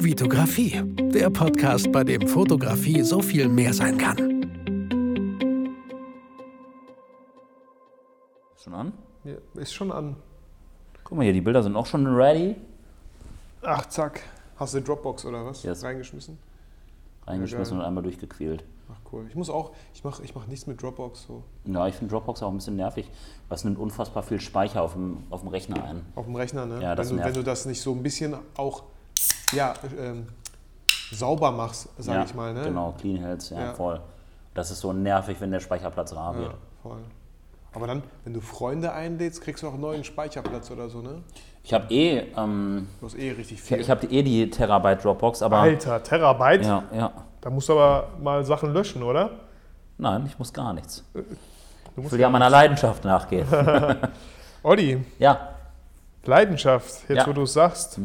Vitografie, der Podcast, bei dem Fotografie so viel mehr sein kann. Schon an? Ja, ist schon an. Guck mal hier, die Bilder sind auch schon ready. Ach, zack. Hast du Dropbox oder was? Yes. Reingeschmissen? Reingeschmissen Ja, und einmal durchgequält. Ach cool. Ich muss auch, ich mache ich mach nichts mit Dropbox so. Ja, ich finde Dropbox auch ein bisschen nervig. Was nimmt unfassbar viel Speicher auf dem, auf dem Rechner ein. Auf dem Rechner, ne? Ja, das wenn, du, nervt. wenn du das nicht so ein bisschen auch ja, ähm, sauber machst, sag ja, ich mal, ne? Genau, Clean Health, ja, Ja. voll. Das ist so nervig, wenn der Speicherplatz rar Ja, wird. voll. Aber dann, wenn du Freunde einlädst, kriegst du auch einen neuen Speicherplatz oder so, ne? Ich habe eh, ähm, Du hast eh richtig viel. ich habe eh die Terabyte Dropbox, aber Alter, Terabyte? ja, ja. Da musst du aber mal Sachen löschen, oder? Nein, ich muss gar nichts. Du Ich musst will ja meiner Leidenschaft nachgehen. Olli, ja. Leidenschaft, jetzt Ja. wo du es sagst.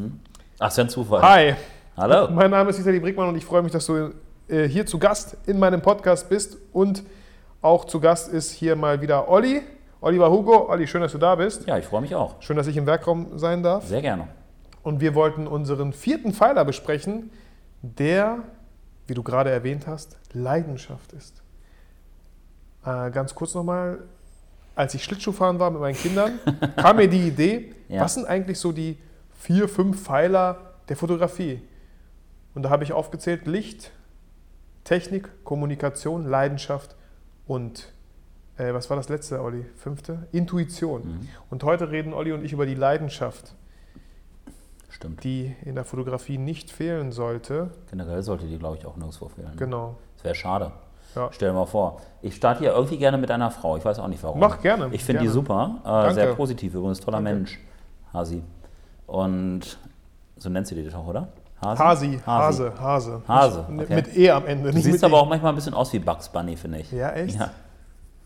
Ach, ist ja ein Zufall. Hi, Hallo. mein Name ist Vitali Brickmann und ich freue mich, dass du äh, hier zu Gast in meinem Podcast bist. Und auch zu Gast ist hier mal wieder Olli, Oliver Hugo. Olli, schön, dass du da bist. Ja, ich freue mich auch. Schön, dass ich im Werkraum sein darf. Sehr gerne. Und wir wollten unseren vierten Pfeiler besprechen, der, wie du gerade erwähnt hast, Leidenschaft ist. Äh, ganz kurz nochmal, als ich Schlittschuhfahren war mit meinen Kindern, kam mir die Idee, Ja. was sind eigentlich so die vier, fünf Pfeiler der Fotografie? Und da habe ich aufgezählt, Licht, Technik, Kommunikation, Leidenschaft und äh, was war das letzte, Olli? Fünfte? Intuition. Mhm. Und heute reden Olli und ich über die Leidenschaft Stimmt. die in der Fotografie nicht fehlen sollte. Generell sollte die, glaube ich, auch nirgendwo fehlen. Genau. Das wäre schade. Ja. Stell dir mal vor. Ich starte hier irgendwie gerne mit einer Frau. Ich weiß auch nicht warum. Mach gerne, Ich finde die super. Äh, sehr positiv übrigens. Toller Danke. Mensch. Hasi. Und so nennt sie dich auch, oder? Hasi, Hase, Hase. Hase, Nicht- okay. Mit E am Ende. Du siehst aber E. auch manchmal ein bisschen aus wie Bugs Bunny, finde ich. Ja, echt? Ja,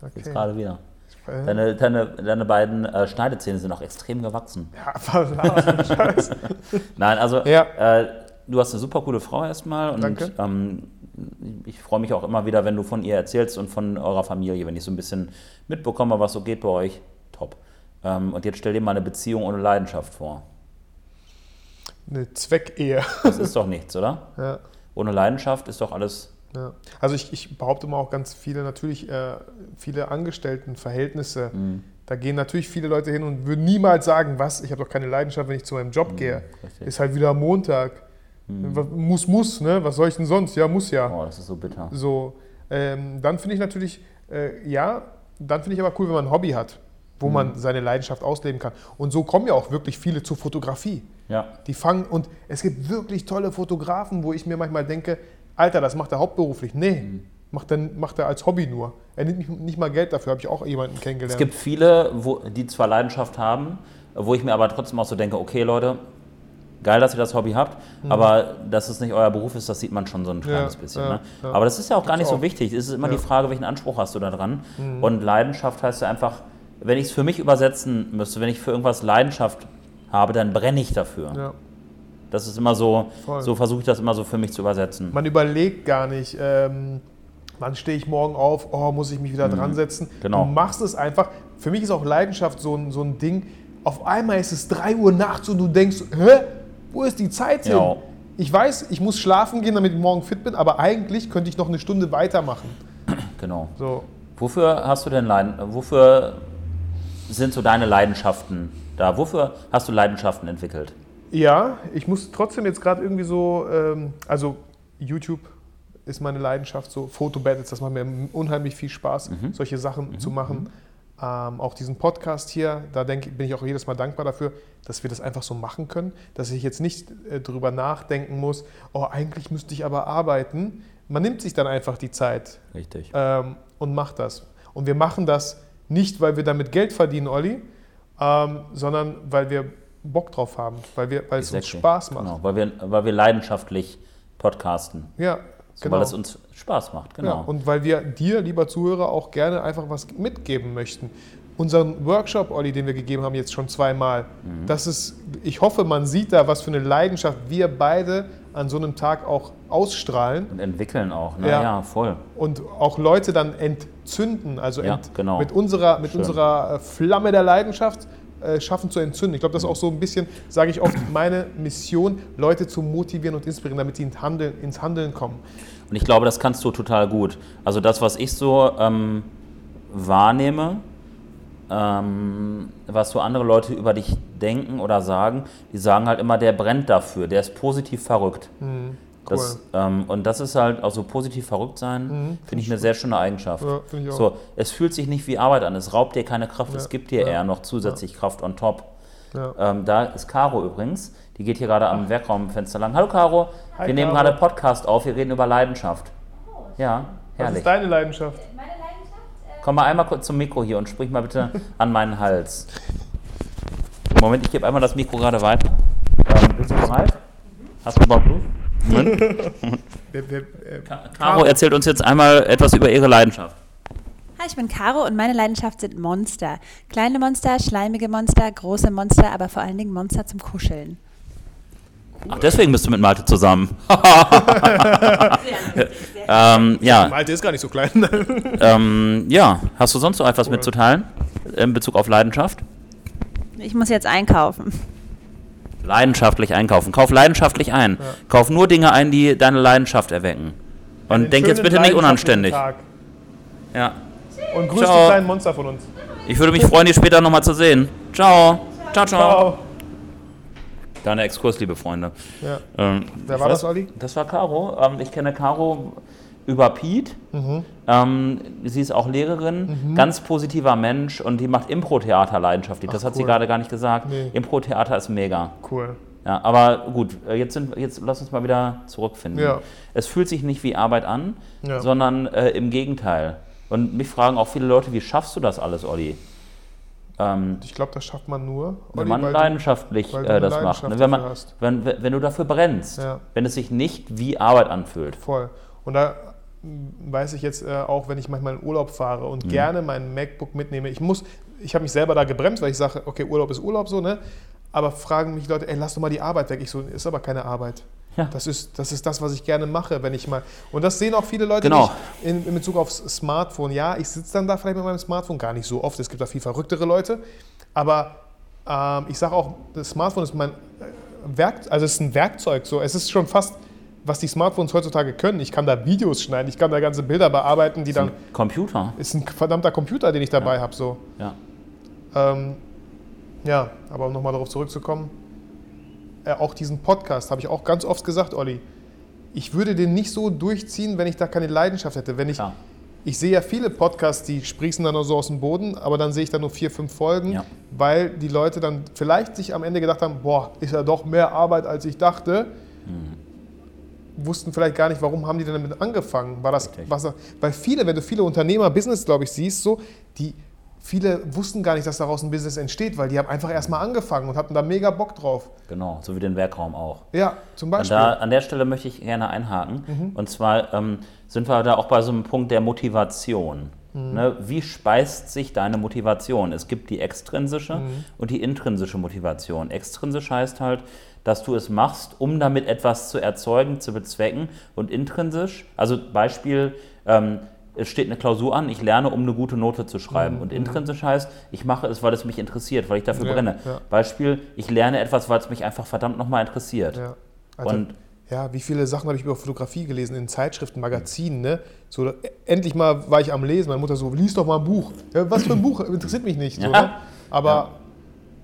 jetzt Okay. gerade wieder. Äh, Deine, deine, deine beiden äh, Schneidezähne sind auch extrem gewachsen. Ja, was Scheiß? Nein, also Ja. äh, du hast eine super coole Frau erstmal und Danke. Ähm, ich freue mich auch immer wieder, wenn du von ihr erzählst und von eurer Familie, wenn ich so ein bisschen mitbekomme, was so geht bei euch. Top. Ähm, und jetzt stell dir mal eine Beziehung ohne Leidenschaft vor. Eine Zweckehe. Das ist doch nichts, oder? Ja. Ohne Leidenschaft ist doch alles. Ja. Also ich, ich behaupte mal auch ganz viele, natürlich äh, viele Angestelltenverhältnisse. Mhm. Da gehen natürlich viele Leute hin und würden niemals sagen, was, ich habe doch keine Leidenschaft, wenn ich zu meinem Job gehe. Mhm, richtig. Ist halt wieder Montag. Was- Muss, muss, ne? Was soll ich denn sonst? Ja, muss ja. Oh, das ist so bitter. So, ähm, dann finde ich natürlich, äh, ja, dann finde ich aber cool, wenn man ein Hobby hat, wo man seine Leidenschaft ausleben kann. Und so kommen ja auch wirklich viele zur Fotografie. Ja. Die fangen, und es gibt wirklich tolle Fotografen, wo ich mir manchmal denke, Alter, das macht er hauptberuflich. Nee, macht, er, macht er als Hobby nur. Er nimmt nicht, mal Geld dafür, habe ich auch jemanden kennengelernt. Es gibt viele, wo, die zwar Leidenschaft haben, wo ich mir aber trotzdem auch so denke, okay Leute, geil, dass ihr das Hobby habt, aber dass es nicht euer Beruf ist, das sieht man schon so ein kleines bisschen. Mhm. ja, ne? ja. Aber das ist ja auch gar nicht Gibt's so auch. wichtig. Es ist immer Ja. die Frage, welchen Anspruch hast du da dran. Mhm. Und Leidenschaft heißt ja einfach, wenn ich es für mich übersetzen müsste, wenn ich für irgendwas Leidenschaft habe, dann brenne ich dafür. ja. Das ist immer so, Voll. so versuche ich das immer so für mich zu übersetzen. Man überlegt gar nicht, ähm, wann stehe ich morgen auf, oh, muss ich mich wieder dran setzen. genau. Du machst es einfach. Für mich ist auch Leidenschaft so ein, so ein Ding. Auf einmal ist es 3 Uhr nachts und du denkst, hä, wo ist die Zeit hin? Ja. Ich weiß, ich muss schlafen gehen, damit ich morgen fit bin, aber eigentlich könnte ich noch eine Stunde weitermachen. Genau. So. Wofür hast du denn Leiden, wofür sind so deine Leidenschaften da? Wofür hast du Leidenschaften entwickelt? Ja, ich muss trotzdem jetzt gerade irgendwie so, ähm, also YouTube ist meine Leidenschaft, so Fotobattles, das macht mir unheimlich viel Spaß, solche Sachen zu machen. Ähm, auch diesen Podcast hier, da denk, bin ich auch jedes Mal dankbar dafür, dass wir das einfach so machen können, dass ich jetzt nicht äh, drüber nachdenken muss, oh, eigentlich müsste ich aber arbeiten. Man nimmt sich dann einfach die Zeit Richtig. ähm, und macht das. Und wir machen das nicht, weil wir damit Geld verdienen, Olli, ähm, sondern weil wir Bock drauf haben, weil, wir, weil es uns. Spaß macht. Genau, weil wir, weil wir leidenschaftlich podcasten. Ja, So, genau. Weil es uns Spaß macht, ja, genau. und weil wir dir, lieber Zuhörer, auch gerne einfach was mitgeben möchten. Unseren Workshop, Olli, den wir gegeben haben, jetzt schon zweimal, Mhm. das ist, ich hoffe, man sieht da, was für eine Leidenschaft wir beide an so einem Tag auch ausstrahlen. Und entwickeln auch, ne? Ja. Ja, voll. und auch Leute dann entzünden, also Ja, ent, genau. mit unserer, mit Schön. unserer äh, Flamme der Leidenschaft äh, schaffen zu entzünden. Ich glaube, das ist auch so ein bisschen, sage ich oft, meine Mission, Leute zu motivieren und inspirieren, damit sie ins Handeln, ins Handeln kommen. Und ich glaube, das kannst du total gut. Also das, was ich so ähm, wahrnehme, ähm, was so andere Leute über dich denken oder sagen, die sagen halt immer, der brennt dafür, der ist positiv verrückt. Mhm. Das, ähm, und das ist halt, also positiv verrückt sein, Mhm. finde ich eine sehr schöne Eigenschaft. Ja, ich auch. So, es fühlt sich nicht wie Arbeit an, es raubt dir keine Kraft, Ja, es gibt dir ja, eher noch zusätzlich Kraft on top. Ja. Ähm, da ist Caro übrigens, die geht hier gerade am Werkraumfenster lang. Hallo Caro, Hi, wir nehmen Caro. gerade Podcast auf, wir reden über Leidenschaft. Ja, Was herrlich. ist deine Leidenschaft? Komm mal einmal kurz zum Mikro hier und sprich mal bitte an meinen Hals. Moment, ich gebe einmal das Mikro gerade weiter. Ähm, bist du bereit? Hast du überhaupt wer, äh, Caro erzählt uns jetzt einmal etwas über ihre Leidenschaft. Hi, ich bin Caro und meine Leidenschaft sind Monster. Kleine Monster, schleimige Monster, große Monster, aber vor allen Dingen Monster zum Kuscheln. Ach, deswegen bist du mit Malte zusammen. ähm, ja, Malte ist gar nicht so klein. ähm, ja, hast du sonst noch etwas mitzuteilen in Bezug auf Leidenschaft? Ich muss jetzt einkaufen. Leidenschaftlich einkaufen. Kauf leidenschaftlich ein. Kauf nur Dinge ein, die deine Leidenschaft erwecken. Und Einen denk jetzt bitte nicht unanständig. Tag. Ja. Und grüß Ciao. die kleinen Monster von uns. Ich würde mich freuen, dich später nochmal zu sehen. Ciao. Ciao, ciao. Ciao. Kleiner Exkurs, liebe Freunde. Ja. Ähm, Wer war weiß- das, Olli? Das war Caro. Ähm, ich kenne Caro über Piet. Mhm. Ähm, sie ist auch Lehrerin, ganz positiver Mensch und die macht Impro-Theater leidenschaftlich. Das Ach, hat sie cool. gerade gar nicht gesagt. Nee. Impro-Theater ist mega. Cool. Ja, aber gut, äh, jetzt, sind, jetzt lass uns mal wieder zurückfinden. Ja. Es fühlt sich nicht wie Arbeit an, Ja. sondern äh, im Gegenteil. Und mich fragen auch viele Leute, wie schaffst du das alles, Olli? Ähm, Ich glaube, das schafft man nur, wenn man weil du- leidenschaftlich weil äh, das macht. Leidenschaft Ne? Wenn, man, wenn, wenn du dafür brennst, Ja. wenn es sich nicht wie Arbeit anfühlt. Voll. Und da mm, weiß ich jetzt äh, auch, wenn ich manchmal in Urlaub fahre und Mhm. gerne mein MacBook mitnehme. Ich muss, ich habe mich selber da gebremst, weil ich sage, okay, Urlaub ist Urlaub so, ne? Aber fragen mich Leute, ey, lass doch mal die Arbeit weg. Ich so, ist aber keine Arbeit. Ja. Das, ist, das ist das, was ich gerne mache, wenn ich mal. Und das sehen auch viele Leute Genau. in, in Bezug aufs Smartphone. Ja, ich sitze dann da vielleicht mit meinem Smartphone, gar nicht so oft. Es gibt da viel verrücktere Leute. Aber ähm, ich sage auch, das Smartphone ist mein äh, Werk, also es ist ein Werkzeug. So, es ist schon fast, was die Smartphones heutzutage können. Ich kann da Videos schneiden, ich kann da ganze Bilder bearbeiten, die dann Computer. ist ein verdammter Computer, den ich dabei habe. So. Ja. Ähm, ja, aber um nochmal darauf zurückzukommen, äh, auch diesen Podcast habe ich auch ganz oft gesagt, Olli. Ich würde den nicht so durchziehen, wenn ich da keine Leidenschaft hätte. Wenn ich, ich sehe ja viele Podcasts, die sprießen dann nur so aus dem Boden, aber dann sehe ich da nur vier, fünf Folgen, Ja. weil die Leute dann vielleicht sich am Ende gedacht haben, boah, ist ja doch mehr Arbeit, als ich dachte. Wussten vielleicht gar nicht, warum haben die denn damit angefangen? War das, was, weil viele, wenn du viele Unternehmer, Business, glaube ich, siehst, so, die viele wussten gar nicht, dass daraus ein Business entsteht, weil die haben einfach erstmal angefangen und hatten da mega Bock drauf. Genau, so wie den Werkraum auch. Ja, zum Beispiel. da, an der Stelle möchte ich gerne einhaken. Und zwar ähm, sind wir da auch bei so einem Punkt der Motivation. Ne? Wie speist sich deine Motivation? Es gibt die extrinsische und die intrinsische Motivation. Extrinsisch heißt halt, dass du es machst, um damit etwas zu erzeugen, zu bezwecken. Und intrinsisch, also Beispiel, ähm, es steht eine Klausur an, ich lerne, um eine gute Note zu schreiben. Und intrinsisch heißt, ich mache es, weil es mich interessiert, weil ich dafür Ja, brenne. ja. Beispiel, ich lerne etwas, weil es mich einfach verdammt nochmal interessiert. ja. Alter, Und ja, wie viele Sachen habe ich über Fotografie gelesen in Zeitschriften, Magazinen, ne? So, endlich mal war ich am Lesen, meine Mutter so, lies doch mal ein Buch. Ja, was für ein Buch? Interessiert mich nicht. So, ne? Aber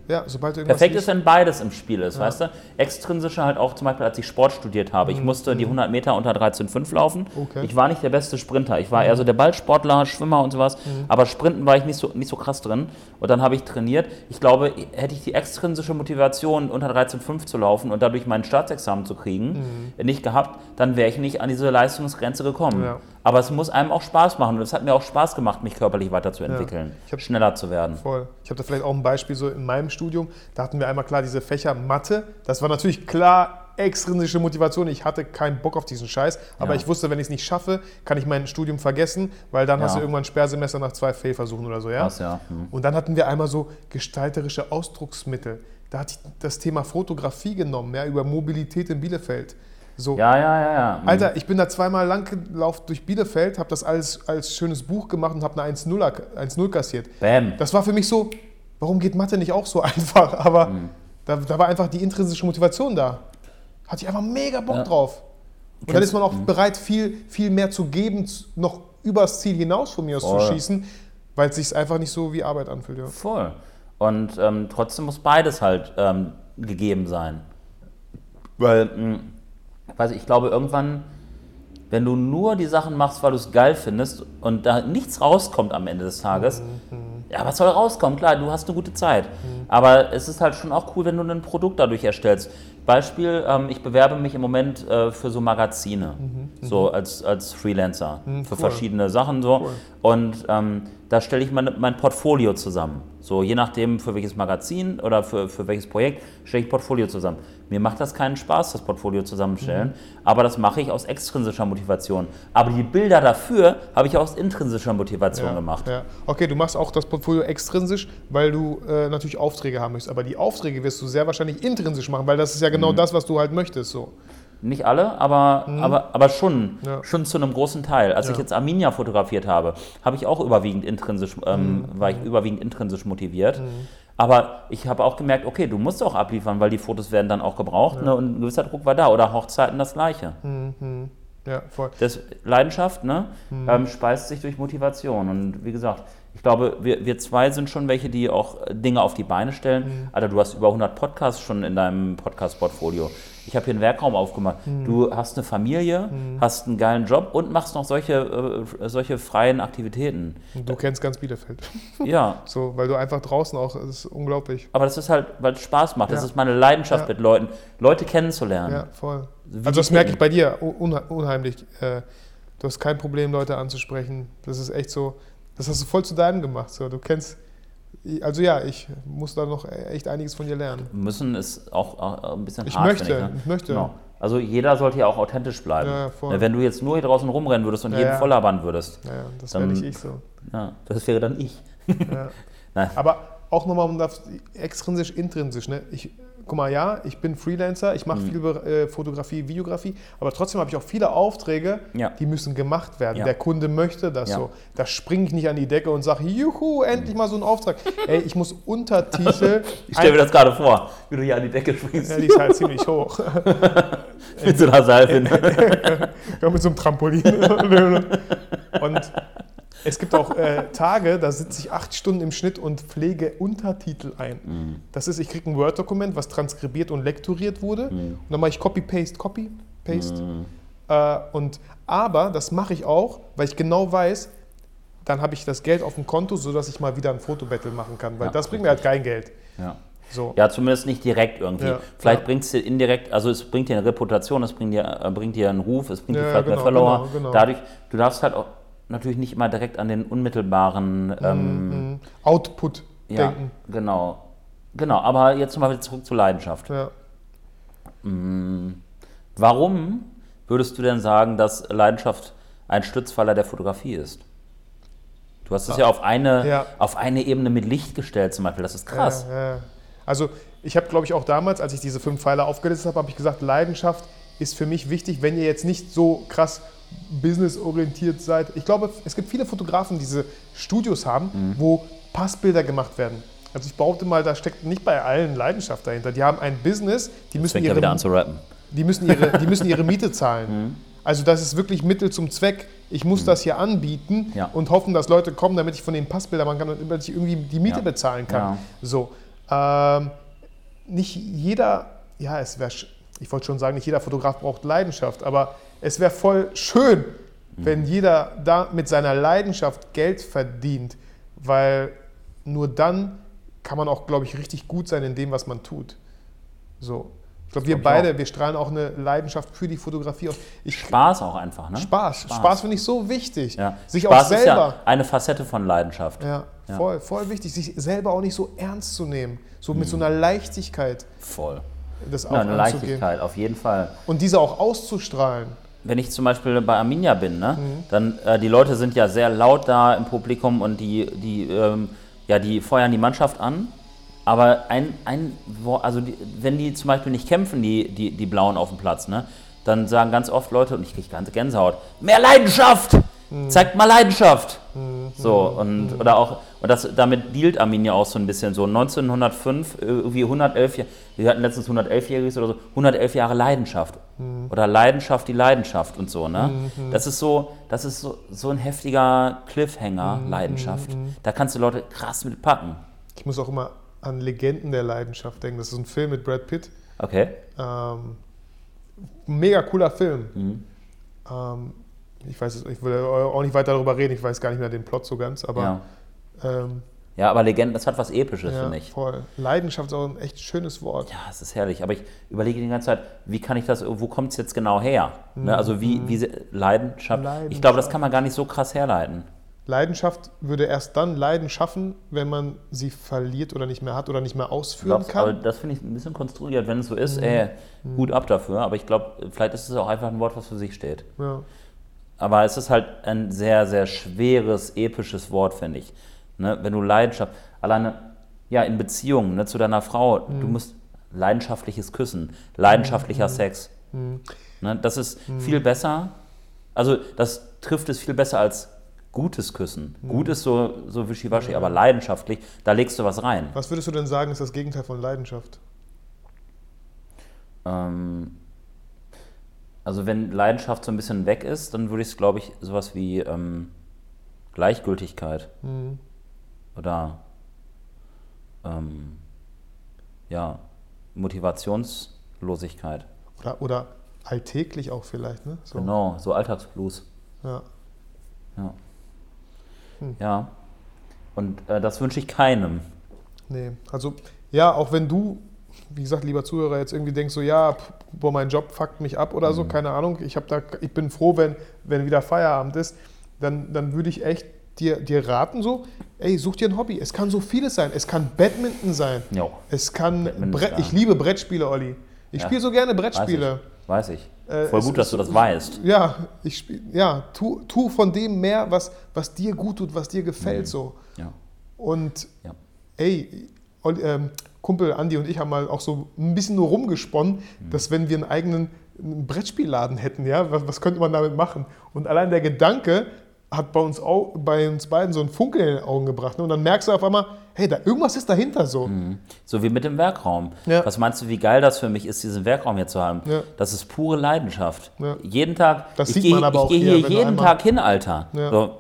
ja. sobald irgendwas Perfekt ist, wenn beides im Spiel ist, weißt du? Extrinsische halt auch zum Beispiel, als ich Sport studiert habe. Ich musste die 100 Meter unter 13,5 laufen. Mhm. Okay. Mhm. Ich war nicht der beste Sprinter. Ich war eher so der Ballsportler, Schwimmer und sowas. Aber Sprinten war ich nicht so, nicht so krass drin. Und dann habe ich trainiert. Ich glaube, hätte ich die extrinsische Motivation, unter 13,5 zu laufen und dadurch mein Staatsexamen zu kriegen, nicht gehabt, dann wäre ich nicht an diese Leistungsgrenze gekommen. Mhm. Ja. Aber es muss einem auch Spaß machen. Und es hat mir auch Spaß gemacht, mich körperlich weiterzuentwickeln, Ich hab- schneller zu werden. Voll. Ich habe da vielleicht auch ein Beispiel so in meinem Studium. Da hatten wir einmal klar diese Fächer Mathe. Das war natürlich klar extrinsische Motivation. Ich hatte keinen Bock auf diesen Scheiß. Aber Ja. ich wusste, wenn ich es nicht schaffe, kann ich mein Studium vergessen, weil dann hast Ja. du irgendwann ein Sperrsemester nach zwei Fehlversuchen oder so. Ja? Krass, ja. Hm. Und dann hatten wir einmal so gestalterische Ausdrucksmittel. Da hatte ich das Thema Fotografie genommen, ja, über Mobilität in Bielefeld. So, Ja, ja, ja, ja. Hm. Alter, ich bin da zweimal lang gelaufen durch Bielefeld, habe das alles als schönes Buch gemacht und habe eine 1-0 1-0 kassiert. Bam. Das war für mich so, warum geht Mathe nicht auch so einfach? Aber da, da war einfach die intrinsische Motivation da. Hatte ich einfach mega Bock Ja. drauf. Und dann ist man auch bereit, viel, viel mehr zu geben, noch übers Ziel hinaus von mir aus Voll. zu schießen, weil es sich einfach nicht so wie Arbeit anfühlt. Ja. Voll. Und ähm, trotzdem muss beides halt ähm, gegeben sein. Weil, mh, weiß ich, ich glaube, irgendwann, wenn du nur die Sachen machst, weil du es geil findest und da nichts rauskommt am Ende des Tages, ja, was soll rauskommen? Klar, du hast eine gute Zeit. Aber es ist halt schon auch cool, wenn du ein Produkt dadurch erstellst. Beispiel, ähm, ich bewerbe mich im Moment äh, für so Magazine, so als, als Freelancer, für cool. verschiedene Sachen so. Cool. Und ähm, da stelle ich mein, mein Portfolio zusammen. So, je nachdem, für welches Magazin oder für, für welches Projekt stelle ich Portfolio zusammen. Mir macht das keinen Spaß, das Portfolio zusammenstellen, Mhm. aber das mache ich aus extrinsischer Motivation. Aber die Bilder dafür habe ich aus intrinsischer Motivation Ja, gemacht. Ja. Okay, du machst auch das Portfolio extrinsisch, weil du äh, natürlich Aufträge haben möchtest. Aber die Aufträge wirst du sehr wahrscheinlich intrinsisch machen, weil das ist ja genau Mhm. das, was du halt möchtest. So. Nicht alle, aber, aber, aber schon, Mhm. Ja. schon zu einem großen Teil. Als ich Ja. jetzt Arminia fotografiert habe, habe ich auch überwiegend intrinsisch, ähm, Mhm. war ich überwiegend intrinsisch motiviert. Aber ich habe auch gemerkt, okay, du musst auch abliefern, weil die Fotos werden dann auch gebraucht ne, und ein gewisser Druck war da. Oder Hochzeiten das Gleiche. Ja, voll. Das Leidenschaft ne, Mhm. ähm, speist sich durch Motivation. Und wie gesagt, ich glaube, wir, wir zwei sind schon welche, die auch äh, Dinge auf die Beine stellen. Mhm. Alter, du hast über 100 Podcasts schon in deinem Podcast-Portfolio. Ich habe hier einen Werkraum aufgemacht. Mhm. Du hast eine Familie, hast einen geilen Job und machst noch solche, äh, solche freien Aktivitäten. Du kennst ganz Bielefeld. Ja, So, weil du einfach draußen auch, das ist unglaublich. aber das ist halt, weil es Spaß macht. Das Ja. ist meine Leidenschaft Ja. mit Leuten, Leute kennenzulernen. Ja, voll. Wie Also das merke ich bei dir un unheimlich. Äh, Du hast kein Problem, Leute anzusprechen. Das ist echt so, das hast du voll zu deinem gemacht. So, du kennst, also ja, ich muss da noch echt einiges von dir lernen. Müssen ist auch, auch ein bisschen Ich hart. möchte, finde ne? ich möchte. Genau. Also jeder sollte ja auch authentisch bleiben. Ja. Wenn du jetzt nur hier draußen rumrennen würdest und Ja, jeden ja. volllabern würdest, Naja, das Dann- wäre nicht ich so. ja, das wäre dann ich. Ja. Aber auch nochmal um das extrinsisch, intrinsisch. Ne? Ich, guck mal, ja, ich bin Freelancer, ich mache Mhm. viel äh, Fotografie, Videografie, aber trotzdem habe ich auch viele Aufträge, Ja. die müssen gemacht werden. Ja. Der Kunde möchte das Ja. so. Da springe ich nicht an die Decke und sage, juhu, endlich mal so ein Auftrag. Ey, ich muss Untertitel. Ich stelle mir das gerade vor, wie du hier an die Decke springst. ja, die ist halt ziemlich hoch. mit so einer Seilfinde. Ja, mit so einem Trampolin. und es gibt auch äh, Tage, da sitze ich acht Stunden im Schnitt und pflege Untertitel ein. Das ist, ich kriege ein Word-Dokument, was transkribiert und lektoriert wurde. Und dann mache ich Copy-Paste, Copy-Paste. Äh, und, aber das mache ich auch, weil ich genau weiß, dann habe ich das Geld auf dem Konto, sodass ich mal wieder ein Fotobattle machen kann. Weil Ja, das bringt mir halt kein Geld. Ja. So. ja, zumindest nicht direkt irgendwie. Ja, Vielleicht ja. bringt es dir indirekt, also es bringt dir eine Reputation, es bringt dir, äh, bringt dir einen Ruf, es bringt dir Ja, vielleicht mehr genau, Follower. genau, genau. Dadurch, du darfst halt auch natürlich nicht immer direkt an den unmittelbaren ähm, Mhm. Output Ja, denken. genau. Genau, aber jetzt nochmal wieder zurück zur Leidenschaft. Ja. Warum würdest du denn sagen, dass Leidenschaft ein Stützpfeiler der Fotografie ist? Du hast es ja auf eine, Ja. auf eine Ebene mit Licht gestellt zum Beispiel. Das ist krass. Ja. Also ich habe, glaube ich, auch damals, als ich diese fünf Pfeiler aufgelistet habe, habe ich gesagt, Leidenschaft ist für mich wichtig, wenn ihr jetzt nicht so krass businessorientiert seid. Ich glaube, es gibt viele Fotografen, die diese Studios haben, Mhm. wo Passbilder gemacht werden. Also ich behaupte mal, da steckt nicht bei allen Leidenschaft dahinter. Die haben ein Business, die müssen ihre, die müssen ihre, die müssen ihre Miete zahlen. Mhm. Also das ist wirklich Mittel zum Zweck. Ich muss das hier anbieten Ja. und hoffen, dass Leute kommen, damit ich von den Passbildern machen kann und damit ich irgendwie die Miete Ja. bezahlen kann. Ja. So. Ähm, nicht jeder, ja, es wäre, ich wollte schon sagen, nicht jeder Fotograf braucht Leidenschaft, aber es wäre voll schön, wenn jeder da mit seiner Leidenschaft Geld verdient, weil nur dann kann man auch, glaube ich, richtig gut sein in dem, was man tut. So. Ich glaube, wir glaub beide, wir strahlen auch eine Leidenschaft für die Fotografie aus. Ich, Spaß auch einfach, ne? Spaß. Spaß, finde ich so wichtig. Ja. Sich Spaß auch selber. ist ja eine Facette von Leidenschaft. Ja, Ja. voll, voll wichtig, sich selber auch nicht so ernst zu nehmen. So mit Mhm. so einer Leichtigkeit Voll. das auch Ja, eine anzugehen. Leichtigkeit, auf jeden Fall. Und diese auch auszustrahlen. Wenn ich zum Beispiel bei Arminia bin, ne, Mhm. dann äh, die Leute sind ja sehr laut da im Publikum und die, die, ähm, ja, die feuern die Mannschaft an. Aber ein, ein also die, wenn die zum Beispiel nicht kämpfen, die, die, die Blauen auf dem Platz, ne, dann sagen ganz oft Leute, und ich kriege ganze Gänsehaut, mehr Leidenschaft! Zeigt mal Leidenschaft. So, und, oder auch, und das, damit dealt Armin ja auch so ein bisschen so. 1905, irgendwie 111 Jahre, wir hatten letztens 111-Jähriges oder so, 111 Jahre Leidenschaft. Oder Leidenschaft, die Leidenschaft und so, ne? Das ist so, das ist so, so ein heftiger Cliffhanger, Leidenschaft. Da kannst du Leute krass mitpacken. Ich muss auch immer an Legenden der Leidenschaft denken. Das ist ein Film mit Brad Pitt. Okay? Ähm, mega cooler Film. Mhm. Ähm, ich weiß, ich will auch nicht weiter darüber reden. Ich weiß gar nicht mehr den Plot so ganz, aber Ja. ähm, Ja, aber Legenden, das hat was Episches, ja, finde ich. voll. Leidenschaft ist auch ein echt schönes Wort. Ja, es ist herrlich. Aber ich überlege die ganze Zeit, wie kann ich das, wo kommt es jetzt genau her? Ne, also wie, wie sie- Leidenschaft. Ich Leidenschaft. glaube, das kann man gar nicht so krass herleiten. Leidenschaft würde erst dann Leiden schaffen, wenn man sie verliert oder nicht mehr hat oder nicht mehr ausführen Glaubst, aber kann. das finde ich ein bisschen konstruiert. Wenn es so ist, ey, Hut ab dafür. Aber ich glaube, vielleicht ist es auch einfach ein Wort, was für sich steht. Ja. Aber es ist halt ein sehr, sehr schweres, episches Wort, finde ich. Ne? Wenn du Leidenschaft, alleine, ja, in Beziehungen ne, zu deiner Frau, du musst leidenschaftliches Küssen, leidenschaftlicher Sex. Ne? Das ist viel besser, also das trifft es viel besser als gutes Küssen. Gut ist so, so wischiwaschi, aber leidenschaftlich, da legst du was rein. Was würdest du denn sagen, ist das Gegenteil von Leidenschaft? Ähm, also wenn Leidenschaft so ein bisschen weg ist, dann würde ich es, glaube ich, sowas wie ähm, Gleichgültigkeit oder ähm, ja, Motivationslosigkeit. Oder, oder alltäglich auch vielleicht, ne? So. Genau, so Alltagsblues. Ja. Ja. Ja. Und äh, das wünsche ich keinem. Nee, also ja, auch wenn du, wie gesagt, lieber Zuhörer, jetzt irgendwie denkst so, ja, boah, mein Job fuckt mich ab oder so, keine Ahnung, ich, hab da, ich bin froh, wenn, wenn wieder Feierabend ist, dann, dann würde ich echt dir, dir raten so, ey, such dir ein Hobby. Es kann so vieles sein. Es kann Badminton sein. Jo. Es kann, da. ich liebe Brettspiele, Olli. Ich Ja. spiele so gerne Weiß Brettspiele. ich. Weiß ich. Äh, Voll es gut, dass du das weißt. Ja, ich spiel, ja, tu, tu von dem mehr, was, was dir gut tut, was dir gefällt so. Ja. Und Ja. ey, Olli, ähm, Kumpel Andi und ich haben mal auch so ein bisschen nur rumgesponnen, dass wenn wir einen eigenen Brettspielladen hätten, ja, was, was könnte man damit machen? Und allein der Gedanke hat bei uns, au, bei uns beiden so einen Funkel in den Augen gebracht. Ne? Und dann merkst du auf einmal, hey, da, irgendwas ist dahinter so. So wie mit dem Werkraum. Ja. Was meinst du, wie geil das für mich ist, diesen Werkraum hier zu haben? Ja. Das ist pure Leidenschaft. Ja. Jeden Tag. Das ich sieht gehe, man aber ich auch gehe hier, jeden Tag hin, Alter. So.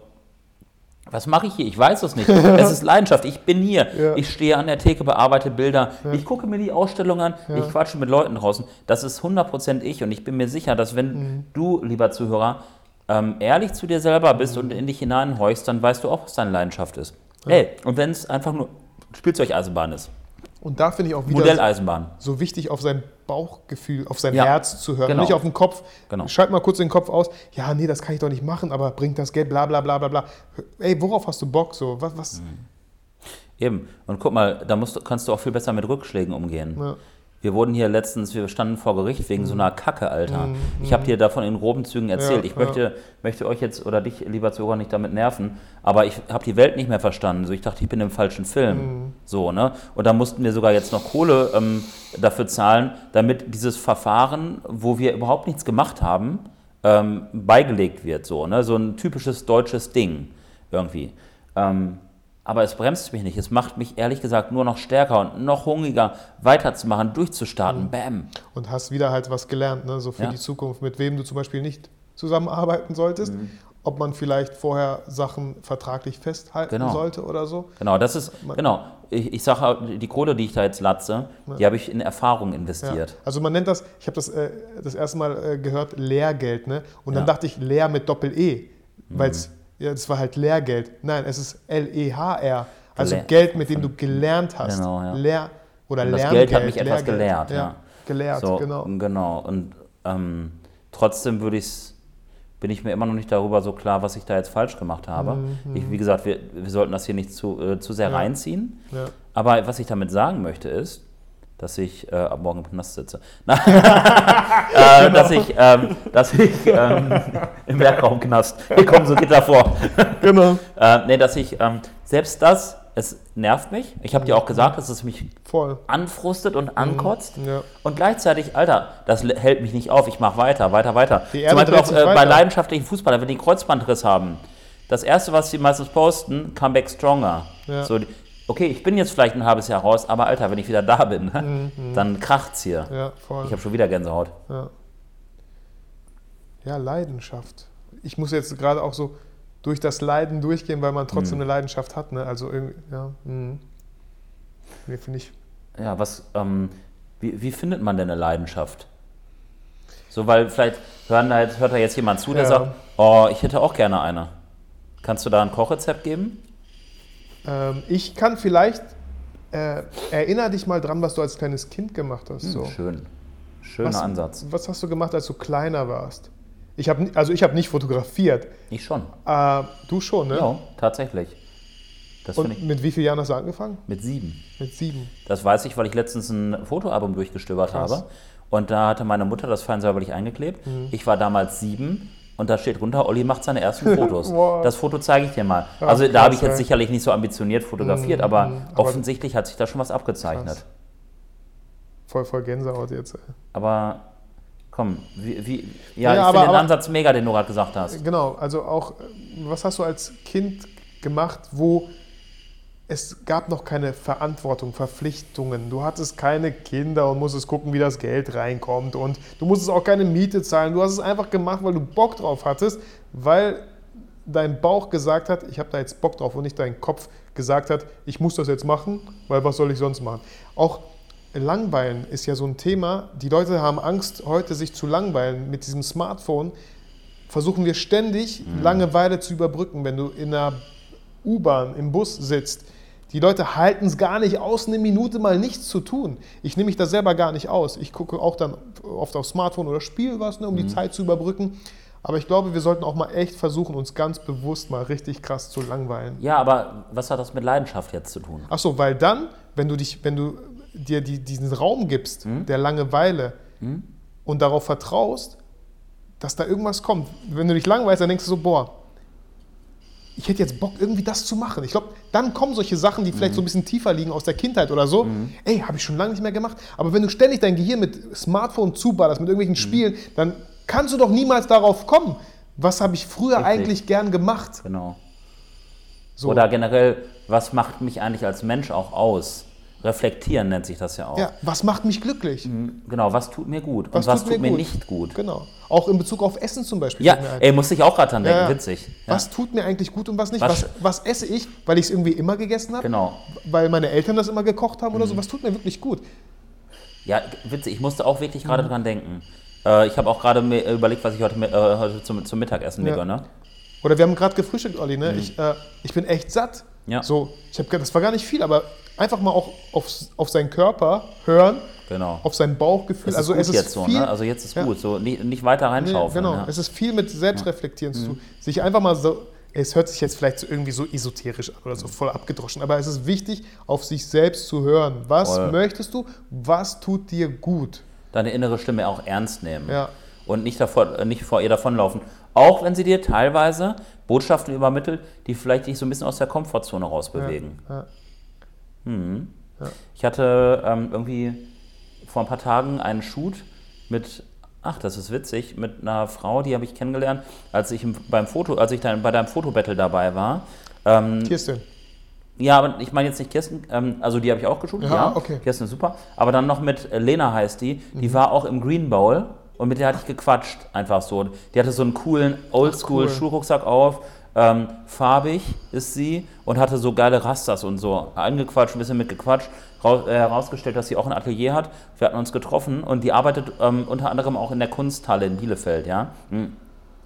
Was mache ich hier? Ich weiß es nicht. es ist Leidenschaft. Ich bin hier. Ja. Ich stehe an der Theke, bearbeite Bilder. Ich gucke mir die Ausstellung an. Ich quatsche mit Leuten draußen. Das ist 100% ich. Und ich bin mir sicher, dass wenn Mhm. du, lieber Zuhörer, ähm, ehrlich zu dir selber bist Mhm. und in dich hineinhorchst, dann weißt du auch, was deine Leidenschaft ist. Ey, und wenn es einfach nur Spielzeugeisenbahn ist. Und da finde ich auch wieder Modelleisenbahn. so wichtig, auf sein Bauchgefühl, auf sein Ja, Herz zu hören, genau. nicht auf den Kopf. Genau. Schalt mal kurz den Kopf aus. Ja, nee, das kann ich doch nicht machen, aber bringt das Geld, bla bla bla bla bla. Ey, worauf hast du Bock? So, was, was? Mhm. Eben. Und guck mal, da musst, kannst du auch viel besser mit Rückschlägen umgehen. Ja. Wir wurden hier letztens, wir standen vor Gericht wegen so einer Kacke, Alter. Ich habe dir davon in groben Zügen erzählt. Ja, ich möchte, möchte euch jetzt oder dich, lieber Zuhörer, nicht damit nerven, aber ich habe die Welt nicht mehr verstanden. So, ich dachte, ich bin im falschen Film. So, ne? Und da mussten wir sogar jetzt noch Kohle ähm, dafür zahlen, damit dieses Verfahren, wo wir überhaupt nichts gemacht haben, ähm, beigelegt wird. So, ne? so ein typisches deutsches Ding irgendwie. Ähm, aber es bremst mich nicht. Es macht mich ehrlich gesagt nur noch stärker und noch hungriger, weiterzumachen, durchzustarten. Bam. Und hast wieder halt was gelernt, ne? so für Ja. die Zukunft, mit wem du zum Beispiel nicht zusammenarbeiten solltest. Mhm. Ob man vielleicht vorher Sachen vertraglich festhalten Genau. sollte oder so. Genau, das ist, genau. Ich, ich sage, die Kohle, die ich da jetzt latze, die habe ich in Erfahrung Ja. investiert. Also man nennt das, ich habe das äh, das erste Mal äh, gehört, Lehrgeld. Ne? Und dann Ja. dachte ich, Lehr mit Doppel-E, weil Mhm. Ja, das war halt Lehrgeld. Nein, es ist L-E-H-R. Also Lehr- Geld, mit dem du gelernt hast. Genau, ja. Lehr oder Und das Lerngeld. Geld hat mich etwas Lehrgeld. gelehrt, ja. Gelehrt, So, genau. genau. Und ähm, trotzdem würde ich's, bin ich mir immer noch nicht darüber so klar, was ich da jetzt falsch gemacht habe. Ich, wie gesagt, wir, wir sollten das hier nicht zu, äh, zu sehr Mhm, Ja. reinziehen. Ja. Aber was ich damit sagen möchte ist, dass ich äh, ab morgen im Knast sitze. Äh, dass ich, ähm, dass ich ähm, im Werkraumknast. Hier kommen so Gitter vor. Genau. Äh, nee, dass ich ähm, selbst das, es nervt mich. Ich habe dir auch gesagt, dass es mich Voll. anfrustet und ankotzt. Mhm. Ja. Und gleichzeitig, Alter, das hält mich nicht auf. Ich mache weiter, weiter, weiter. Zum Beispiel auch äh, bei leidenschaftlichen Fußballern, wenn die einen Kreuzbandriss haben. das Erste, was sie meistens posten, come back stronger. Ja. So, okay, ich bin jetzt vielleicht ein halbes Jahr raus, aber Alter, wenn ich wieder da bin, ne, dann kracht's hier. Ja, voll. Ich habe schon wieder Gänsehaut. Ja. ja, Leidenschaft. Ich muss jetzt gerade auch so durch das Leiden durchgehen, weil man trotzdem eine Leidenschaft hat. Ne? Also irgendwie, ja. Mhm. Nee, finde ich. Ja, was, ähm, wie, wie findet man denn eine Leidenschaft? So, weil vielleicht hören jetzt, hört da jetzt jemand zu, der Ja. sagt, oh, ich hätte auch gerne eine. Kannst du da ein Kochrezept geben? Ähm, ich kann vielleicht. Äh, erinner dich mal dran, was du als kleines Kind gemacht hast. So. Schön. Schöner was, Ansatz. Was hast du gemacht, als du kleiner warst? Ich habe also ich habe nicht fotografiert. Ich schon. Äh, du schon, ne? Ja, tatsächlich. Das Und ich mit wie vielen Jahren hast du angefangen? mit sieben. Mit sieben. Das weiß ich, weil ich letztens ein Fotoalbum durchgestöbert Krass. habe. Und da hatte meine Mutter das fein säuberlich eingeklebt. Mhm. Ich war damals sieben und da steht runter, Olli macht seine ersten Fotos. Das Foto zeige ich dir mal. Ja, also da habe ich jetzt ey. sicherlich nicht so ambitioniert fotografiert, Mhm, aber mhm. Aber- offensichtlich hat sich da schon was abgezeichnet. Krass. Voll, voll Gänsehaut jetzt. Ey. Aber komm, wie, wie ja, Ja, ich aber- finde den aber- Ansatz mega, den du gerade gesagt hast. Genau, also auch, äh, was hast du als Kind gemacht, wo es gab noch keine Verantwortung, Verpflichtungen. Du hattest keine Kinder und musstest gucken, wie das Geld reinkommt. Und du musstest auch keine Miete zahlen. Du hast es einfach gemacht, weil du Bock drauf hattest, weil dein Bauch gesagt hat, ich habe da jetzt Bock drauf und nicht dein Kopf gesagt hat, ich muss das jetzt machen, weil was soll ich sonst machen? Auch Langweilen ist ja so ein Thema. Die Leute haben Angst, heute sich zu langweilen. Mit diesem Smartphone versuchen wir ständig Langeweile zu überbrücken, wenn du in einer U-Bahn, im Bus sitzt. Die Leute halten es gar nicht aus, eine Minute mal nichts zu tun. Ich nehme mich da selber gar nicht aus. Ich gucke auch dann oft aufs Smartphone oder spiele was, ne, um die Zeit zu überbrücken. Aber ich glaube, wir sollten auch mal echt versuchen, uns ganz bewusst mal richtig krass zu langweilen. Ja, aber was hat das mit Leidenschaft jetzt zu tun? Ach so, weil dann, wenn du dich, wenn du dir die, diesen Raum gibst, der Langeweile und darauf vertraust, dass da irgendwas kommt. Wenn du dich langweilst, dann denkst du so, boah, ich hätte jetzt Bock, irgendwie das zu machen. Ich glaube, dann kommen solche Sachen, die vielleicht so ein bisschen tiefer liegen aus der Kindheit oder so. Ey, habe ich schon lange nicht mehr gemacht. Aber wenn du ständig dein Gehirn mit Smartphone zuballerst, mit irgendwelchen Spielen, dann kannst du doch niemals darauf kommen. Was habe ich früher Richtig. eigentlich gern gemacht? Genau. So. Oder generell, was macht mich eigentlich als Mensch auch aus? Reflektieren nennt sich das ja auch. Ja, was macht mich glücklich? Genau, was tut mir gut Was und was tut tut, mir gut? nicht gut. Genau. Auch in Bezug auf Essen zum Beispiel. Ja, ey, musste ich auch gerade dran denken, Ja, witzig. Ja. Was tut mir eigentlich gut und was nicht? Was, Was- was, esse ich, weil ich es irgendwie immer gegessen habe? Genau. Weil meine Eltern das immer gekocht haben Mhm. oder so? Was tut mir wirklich gut? Ja, witzig, ich musste auch wirklich Mhm. gerade dran denken. Äh, ich habe auch gerade mir überlegt, was ich heute, äh, heute zum, zum Mittagessen mir Ja. gönne. Oder wir haben gerade gefrühstückt, Olli, ne? Ich, äh, ich bin echt satt. Mhm. Ja. So, ich hab, das war gar nicht viel, aber einfach mal auch auf, auf seinen Körper hören, Genau. auf sein Bauchgefühl. Also es ist jetzt so, viel, ne? Also jetzt ist Ja. gut. So nicht, nicht weiter Nee, reinschaufeln. genau, ja. Mhm. es ist viel mit Selbstreflektieren zu tun. Sich einfach mal so, es hört sich jetzt vielleicht so irgendwie so esoterisch an oder so voll abgedroschen, aber es ist wichtig, auf sich selbst zu hören. Was Voll. möchtest du? Was tut dir gut? Deine innere Stimme auch ernst nehmen. Ja. Und nicht, davor, äh, nicht vor ihr davonlaufen. Auch wenn sie dir teilweise Botschaften übermittelt, die vielleicht dich so ein bisschen aus der Komfortzone rausbewegen. Ja. Ich hatte ähm, irgendwie vor ein paar Tagen einen Shoot mit, ach, das ist witzig, mit einer Frau, die habe ich kennengelernt, als ich im, beim Foto, als ich dann bei deinem Fotobattle dabei war. Ähm, Kirsten. ja, aber ich meine jetzt nicht Kirsten, ähm, also die habe ich auch geshootet, Ja, ja. okay. Kirsten ist super. Aber dann noch mit äh, Lena heißt die, die war auch im Green Bowl und mit der hatte ich gequatscht, einfach so. Die hatte so einen coolen cool. Oldschool-Schuhrucksack auf, ähm, farbig ist sie und hatte so geile Rastas und so. Angequatscht, ein bisschen mitgequatscht, äh, herausgestellt, dass sie auch ein Atelier hat. Wir hatten uns getroffen und die arbeitet ähm, unter anderem auch in der Kunsthalle in Bielefeld, ja. Hm.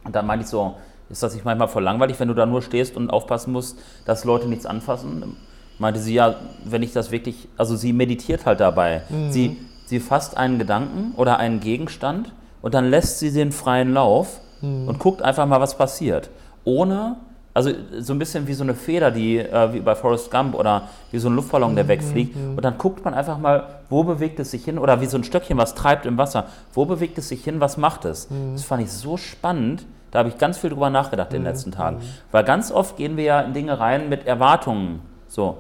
Und dann meinte ich so, ist das nicht manchmal voll langweilig, wenn du da nur stehst und aufpassen musst, dass Leute nichts anfassen? Meinte sie, ja, wenn ich das wirklich, also sie meditiert halt dabei. Sie, sie fasst einen Gedanken oder einen Gegenstand und dann lässt sie den freien Lauf und guckt einfach mal, was passiert. Ohne, also so ein bisschen wie so eine Feder, die, äh, wie bei Forrest Gump oder wie so ein Luftballon, der wegfliegt. Und dann guckt man einfach mal, wo bewegt es sich hin oder wie so ein Stöckchen, was treibt im Wasser. Wo bewegt es sich hin, was macht es? Das fand ich so spannend. Da habe ich ganz viel drüber nachgedacht in den letzten Tagen. Weil ganz oft gehen wir ja in Dinge rein mit Erwartungen. So.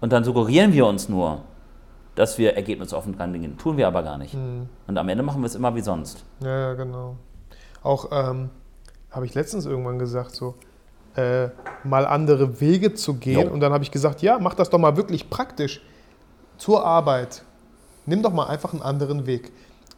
Und dann suggerieren wir uns nur, dass wir ergebnisoffen dran gehen. Tun wir aber gar nicht. Und am Ende machen wir es immer wie sonst. Ja, ja, genau. Auch ähm, habe ich letztens irgendwann gesagt, so, äh, mal andere Wege zu gehen. Jo. Und dann habe ich gesagt, ja, mach das doch mal wirklich praktisch zur Arbeit. Nimm doch mal einfach einen anderen Weg.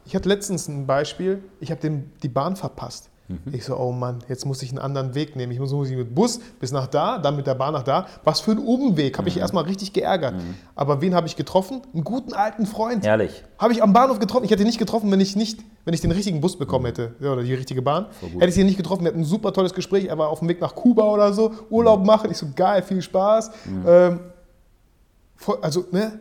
Ich hatte letztens ein Beispiel, ich habe die Bahn verpasst. Ich so, oh Mann, jetzt muss ich einen anderen Weg nehmen. Ich muss, muss ich mit Bus bis nach da, dann mit der Bahn nach da. Was für ein Umweg, habe ich erstmal richtig geärgert. Aber wen habe ich getroffen? Einen guten alten Freund. Herrlich. Habe ich am Bahnhof getroffen. Ich hätte ihn nicht getroffen, wenn ich nicht, wenn ich den richtigen Bus bekommen hätte ja, oder die richtige Bahn. Hätte ich ihn nicht getroffen. Wir hatten ein super tolles Gespräch. Er war auf dem Weg nach Kuba oder so, Urlaub machen. Ich so geil, viel Spaß. Ähm, voll, also ne.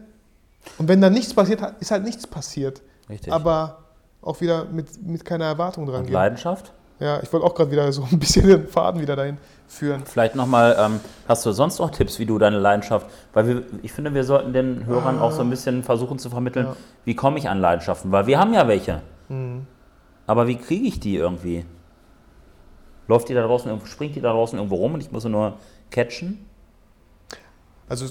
Und wenn da nichts passiert, ist halt nichts passiert. Richtig. Aber auch wieder mit, mit keiner Erwartung dran Und gehen. Leidenschaft? Ja, ich wollte auch gerade wieder so ein bisschen den Faden wieder dahin führen. Vielleicht nochmal, ähm, hast du sonst noch Tipps, wie du deine Leidenschaft, weil wir, ich finde, wir sollten den Hörern auch so ein bisschen versuchen zu vermitteln, Ja. wie komme ich an Leidenschaften, weil wir haben ja welche. Mhm. Aber wie kriege ich die irgendwie? Läuft die da draußen, irgendwo- springt die da draußen irgendwo rum und ich muss sie nur catchen? Also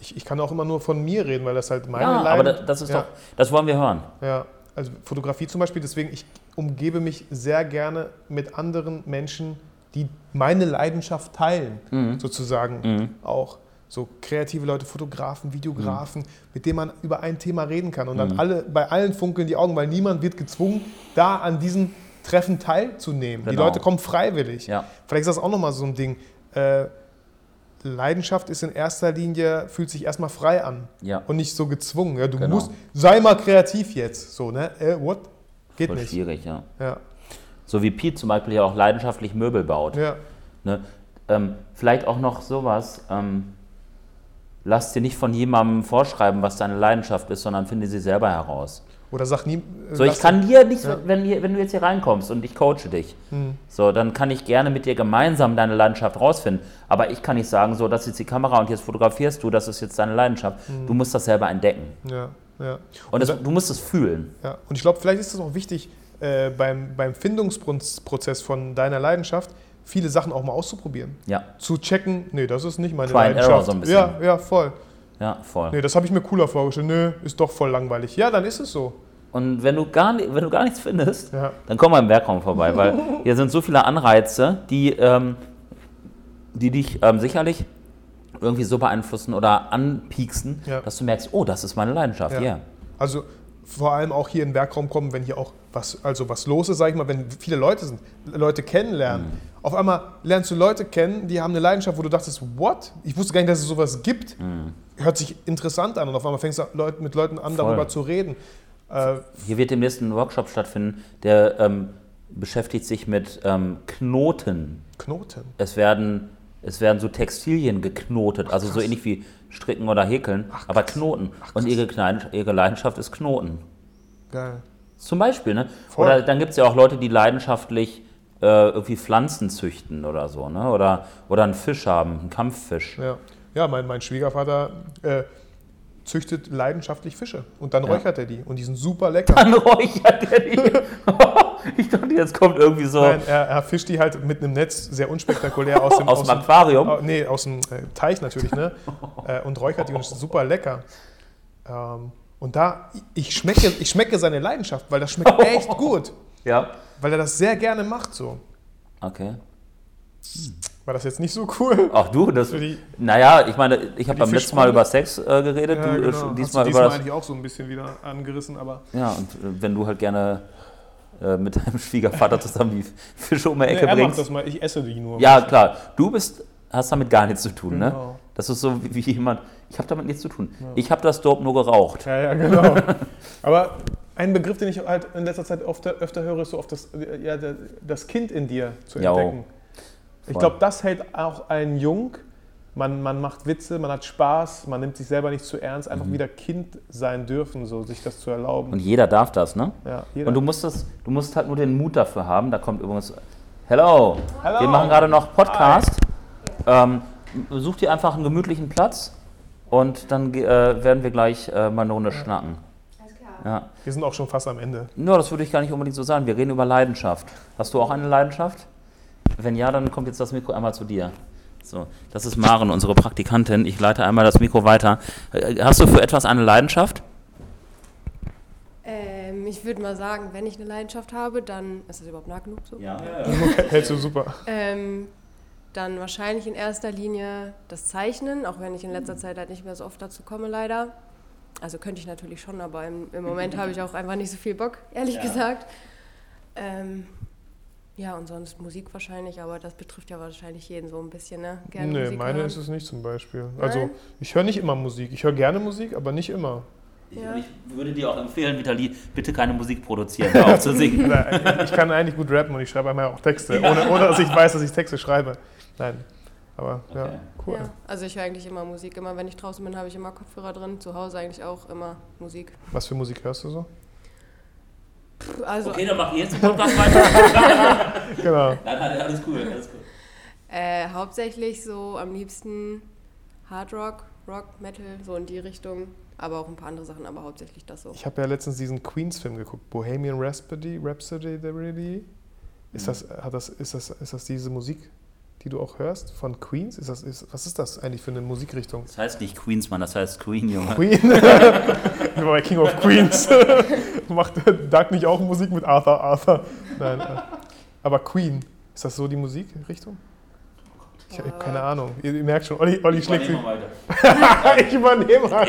ich, ich kann auch immer nur von mir reden, weil das halt meine ja, aber Leiden- da- das ist ja. doch, das wollen wir hören. Ja, also Fotografie zum Beispiel, deswegen, ich umgebe mich sehr gerne mit anderen Menschen, die meine Leidenschaft teilen, Mhm. sozusagen auch. So kreative Leute, Fotografen, Videografen, Mhm. mit denen man über ein Thema reden kann. Und dann alle, bei allen funkeln die Augen, weil niemand wird gezwungen, da an diesen Treffen teilzunehmen. Die Genau. Leute kommen freiwillig. Ja. Vielleicht ist das auch nochmal so ein Ding. Äh, Leidenschaft ist in erster Linie, fühlt sich erstmal frei an Ja. und nicht so gezwungen. Ja, du Genau. musst, sei mal kreativ jetzt. So, ne? Äh, what? Geht Voll nicht. schwierig, ja. Ja, So wie Pete zum Beispiel ja auch leidenschaftlich Möbel baut. ja. Ne? Ähm, vielleicht auch noch sowas. Ähm, lass dir nicht von jemandem vorschreiben, was deine Leidenschaft ist, sondern finde sie selber heraus. Oder sag nie. äh, So, ich kann dir nicht, Ja. wenn, wenn du jetzt hier reinkommst und ich coache dich, Hm. so, dann kann ich gerne mit dir gemeinsam deine Leidenschaft rausfinden. Aber ich kann nicht sagen, so, das ist jetzt die Kamera und jetzt fotografierst du, das ist jetzt deine Leidenschaft. Hm. Du musst das selber entdecken. Ja, ja. Und es, du musst es fühlen. ja. Und ich glaube, vielleicht ist es auch wichtig, äh, beim, beim Findungsprozess von deiner Leidenschaft viele Sachen auch mal auszuprobieren. Ja, Zu checken, nee, das ist nicht meine Try Leidenschaft. error so ein bisschen. Ja, ja, voll. ja, voll. Nee, das habe ich mir cooler vorgestellt. Nö, ist doch voll langweilig. Ja, dann ist es so. Und wenn du gar, wenn du gar nichts findest, Ja. dann komm mal im Werkraum vorbei, weil hier sind so viele Anreize, die, ähm, die dich ähm, sicherlich irgendwie so beeinflussen oder anpieksen, Ja. dass du merkst, oh, das ist meine Leidenschaft, ja. Ja. Also vor allem auch hier in den Werkraum kommen, wenn hier auch was, also was los ist, sag ich mal, wenn viele Leute sind, Leute kennenlernen. Mhm. Auf einmal lernst du Leute kennen, die haben eine Leidenschaft, wo du dachtest, what? Ich wusste gar nicht, dass es sowas gibt. Hört sich interessant an und auf einmal fängst du mit Leuten an, Mhm. Voll. darüber zu reden. Äh, Hier wird demnächst ein Workshop stattfinden, der ähm, beschäftigt sich mit ähm, Knoten. Knoten. Es werden, es werden so Textilien geknotet, also so ähnlich wie Stricken oder Häkeln, aber Knoten. Und ihre, ihre Leidenschaft ist Knoten. Geil. Zum Beispiel, ne? Voll. Oder dann gibt es ja auch Leute, die leidenschaftlich äh, irgendwie Pflanzen züchten oder so, ne? Oder, oder einen Fisch haben, einen Kampffisch. Ja, ja mein, mein Schwiegervater äh, züchtet leidenschaftlich Fische und dann Ja. räuchert er die und die sind super lecker. Dann räuchert er die. ich dachte, jetzt kommt irgendwie so Nein, er, er fischt die halt mit einem Netz sehr unspektakulär aus dem, aus dem dem- Aquarium. Au- nee, aus dem äh, Teich natürlich, ne? äh, und räuchert die und ist super lecker. Ähm, und da, ich schmecke, ich schmecke seine Leidenschaft, weil das schmeckt echt gut. Ja. Weil er das sehr gerne macht so. Okay. War das jetzt nicht so cool? Ach du, das. Die- Naja, ich meine, ich habe beim letzten Mal über Sex äh, geredet, du äh, genau. diesmal du über diesmal das. eigentlich auch so ein bisschen wieder angerissen, aber Ja, und äh, wenn du halt gerne äh, mit deinem Schwiegervater zusammen die Fische um die nee, Ecke er macht bringst. das mal, ich esse die nur. Ja, klar. Du bist, hast damit gar nichts zu tun, ne? Das ist so wie, jemand, ich habe damit nichts zu tun. Ich habe das Dope nur geraucht. Ja, ja, genau. Aber ein Begriff, den ich halt in letzter Zeit öfter, öfter höre, ist so oft das, ja, das Kind in dir zu Ja, oh. entdecken. Ich glaube, das hält auch einen jung. Man, man macht Witze, man hat Spaß, man nimmt sich selber nicht zu ernst, einfach wieder Kind sein dürfen, so sich das zu erlauben. Mhm. Und jeder darf das, ne? ja, jeder. Und du musst, das, du musst halt nur den Mut dafür haben. Da kommt übrigens. Hello! Hello. Wir machen gerade noch Podcast. Ähm, such dir einfach einen gemütlichen Platz und dann äh, werden wir gleich äh, mal eine Runde schnacken. Ja. Wir sind auch schon fast am Ende. Nur, das würde ich gar nicht unbedingt so sagen. Wir reden über Leidenschaft. Hast du auch eine Leidenschaft? Wenn ja, dann kommt jetzt das Mikro einmal zu dir. So, das ist Maren, unsere Praktikantin. Ich leite einmal das Mikro weiter. Äh, Hast du für etwas eine Leidenschaft? Ähm, ich würde mal sagen, wenn ich eine Leidenschaft habe, dann ist das überhaupt nah genug so. Ja. Hältst du super. Ähm, Dann wahrscheinlich in erster Linie das Zeichnen, auch wenn ich in letzter Zeit halt nicht mehr so oft dazu komme, leider. Also könnte ich natürlich schon, aber im, im Moment habe ich auch einfach nicht so viel Bock, ehrlich Ja. gesagt. Ähm, ja, und sonst Musik wahrscheinlich, aber das betrifft ja wahrscheinlich jeden so ein bisschen, ne? Gerne nee, Musik meine hören. ist es nicht zum Beispiel. Also Nein? ich höre nicht immer Musik. Ich höre gerne Musik, aber nicht immer. Ich, Ja. ich würde dir auch empfehlen, Vitali, bitte keine Musik produzieren, hör auf zu singen. Ich kann eigentlich gut rappen und ich schreibe einmal auch Texte, ohne, ohne dass ich weiß, dass ich Texte schreibe. Nein. Aber ja, Okay. cool. Ja, also ich höre eigentlich immer Musik. Immer wenn ich draußen bin, habe ich immer Kopfhörer drin. Zu Hause eigentlich auch immer Musik. Was für Musik hörst du so? Puh, Also Okay, dann mach ich jetzt Podcast weiter. Genau. Nein, nein, alles cool, alles cool. äh, hauptsächlich so am liebsten Hard Rock, Rock, Metal, so in die Richtung. Aber auch ein paar andere Sachen, aber hauptsächlich das so. Ich habe ja letztens diesen Queens-Film geguckt, Bohemian Rhapsody, Rhapsody, the really. Ist das, hat das, ist, das, ist das diese Musik, die du auch hörst von Queens? Ist das, ist, was ist das eigentlich für eine Musikrichtung? Das heißt nicht Queens, Mann, das heißt Queen, Junge. Queen? ich war bei King of Queens. Macht Doug nicht auch Musik mit Arthur Arthur? Nein. äh, Aber Queen, ist das so die Musikrichtung? Ich habe keine Ahnung. Ihr, ihr merkt schon, Olli, Olli schlägt sich. ich übernehme mal.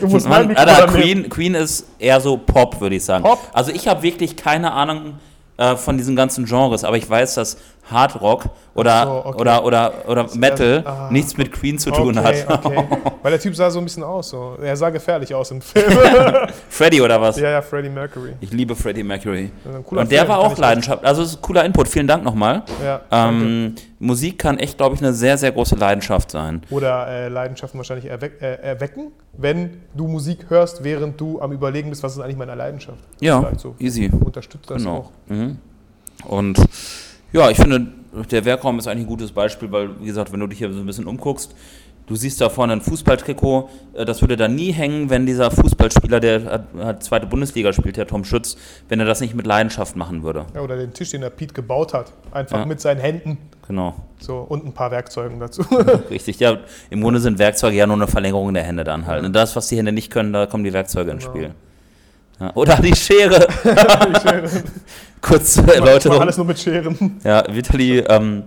Du musst mein Mann, Mikro Alter. Queen, Queen ist eher so Pop, würde ich sagen. Pop? Also ich habe wirklich keine Ahnung äh, von diesen ganzen Genres, aber ich weiß, dass Hard Rock oder, so, okay. oder, oder, oder Metal ah, nichts mit Queen zu tun okay, hat. Okay. Weil der Typ sah so ein bisschen aus. So. Er sah gefährlich aus im Film. Freddy oder was? ja, ja, Freddie Mercury. Ich liebe Freddie Mercury. Ja, Und der Film, war auch Leidenschaft. Also es ist ein cooler Input. Vielen Dank nochmal. Ja. Ähm, Musik kann echt, glaube ich, eine sehr, sehr große Leidenschaft sein. Oder äh, Leidenschaften wahrscheinlich erweck, äh, erwecken, wenn du Musik hörst, während du am Überlegen bist, was ist eigentlich meine Leidenschaft. Ja, so. easy. Unterstützt das Genau. auch. Mhm. Und ja, ich finde, der Werkraum ist eigentlich ein gutes Beispiel, weil, wie gesagt, wenn du dich hier so ein bisschen umguckst, du siehst da vorne ein Fußballtrikot, äh, das würde da nie hängen, wenn dieser Fußballspieler, der hat, hat zweite Bundesliga spielt, der Tom Schütz, wenn er das nicht mit Leidenschaft machen würde. Ja, oder den Tisch, den der Pete gebaut hat. Einfach Ja. mit seinen Händen. Genau, So, und ein paar Werkzeugen dazu. richtig. Ja, im Grunde sind Werkzeuge ja nur eine Verlängerung der Hände dann halt. Und das, was die Hände nicht können, da kommen die Werkzeuge ins Genau. Spiel. Ja, oder die Schere. Kurz zur Erläuterung. alles nur mit Scheren. Ja, Vitali ähm,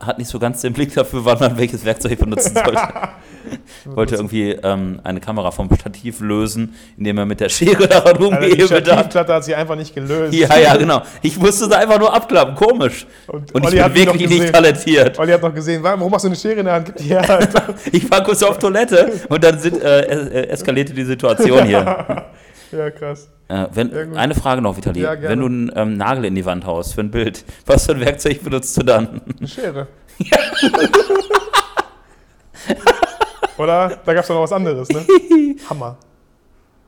hat nicht so ganz den Blick dafür, wann man welches Werkzeug benutzen sollte. Wollte irgendwie ähm, eine Kamera vom Stativ lösen, indem er mit der Schere daran Also die umgehebelt hat. Stativplatte hat sich einfach nicht gelöst. Ja, ja, genau. Ich musste sie einfach nur abklappen. Komisch. Und, Und ich bin wirklich nicht talentiert. Olli hat noch gesehen, warum hast du eine Schere in der Hand? Gib die her. Ich war kurz auf Toilette und dann sind, äh, äh, eskalierte die Situation hier. Ja, krass. Äh, wenn, Ja, eine Frage noch, Vitali. Ja, wenn du einen ähm, Nagel in die Wand haust für ein Bild, was für ein Werkzeug benutzt du dann? Eine Schere. Oder? Da gab es noch was anderes, ne? Hammer.